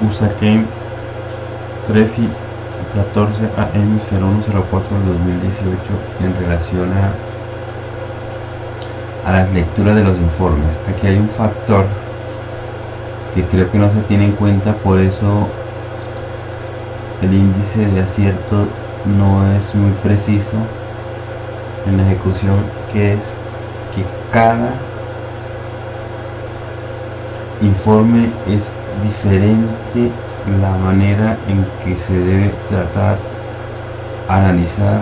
USAQUEM 3 y 14 AM 0104 del 2018 en relación a, a las lecturas de los informes. Aquí hay un factor que creo que no se tiene en cuenta, por eso el índice de acierto no es muy preciso en la ejecución, que es que cada informe es diferente la manera en que se debe tratar, analizar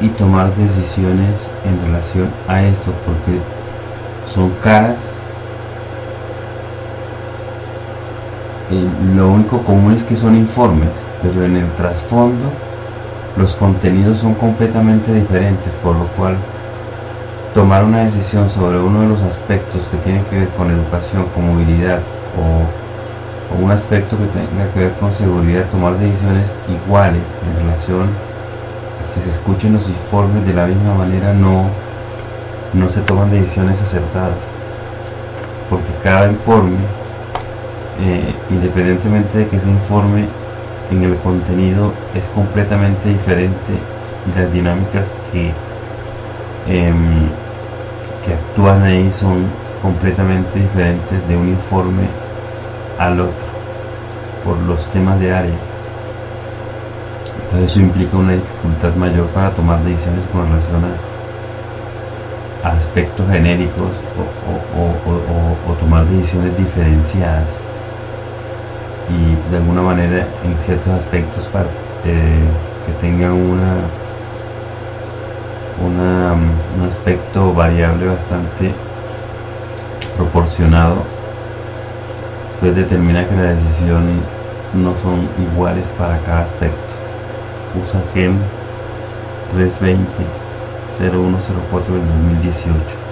y tomar decisiones en relación a esto, porque son caras. lo único común es que son informes, pero en el trasfondo los contenidos son completamente diferentes, por lo cual tomar una decisión sobre uno de los aspectos que tienen que ver con educación, con movilidad o, un aspecto que tenga que ver con seguridad, tomar decisiones iguales en relación a que se escuchen los informes de la misma manera, no, no se toman decisiones acertadas, porque cada informe, eh, independientemente de que ese informe en el contenido es completamente diferente y las dinámicas que em, que actúan ahí son completamente diferentes de un informe al otro por los temas de área. Entonces eso implica una dificultad mayor para tomar decisiones con relación a, aspectos genéricos o, tomar decisiones diferenciadas y de alguna manera en ciertos aspectos para eh, que tengan una un aspecto variable bastante proporcionado, pues determina que la decisión no son iguales para cada aspecto. Usa GEM 320 0104 del 2018.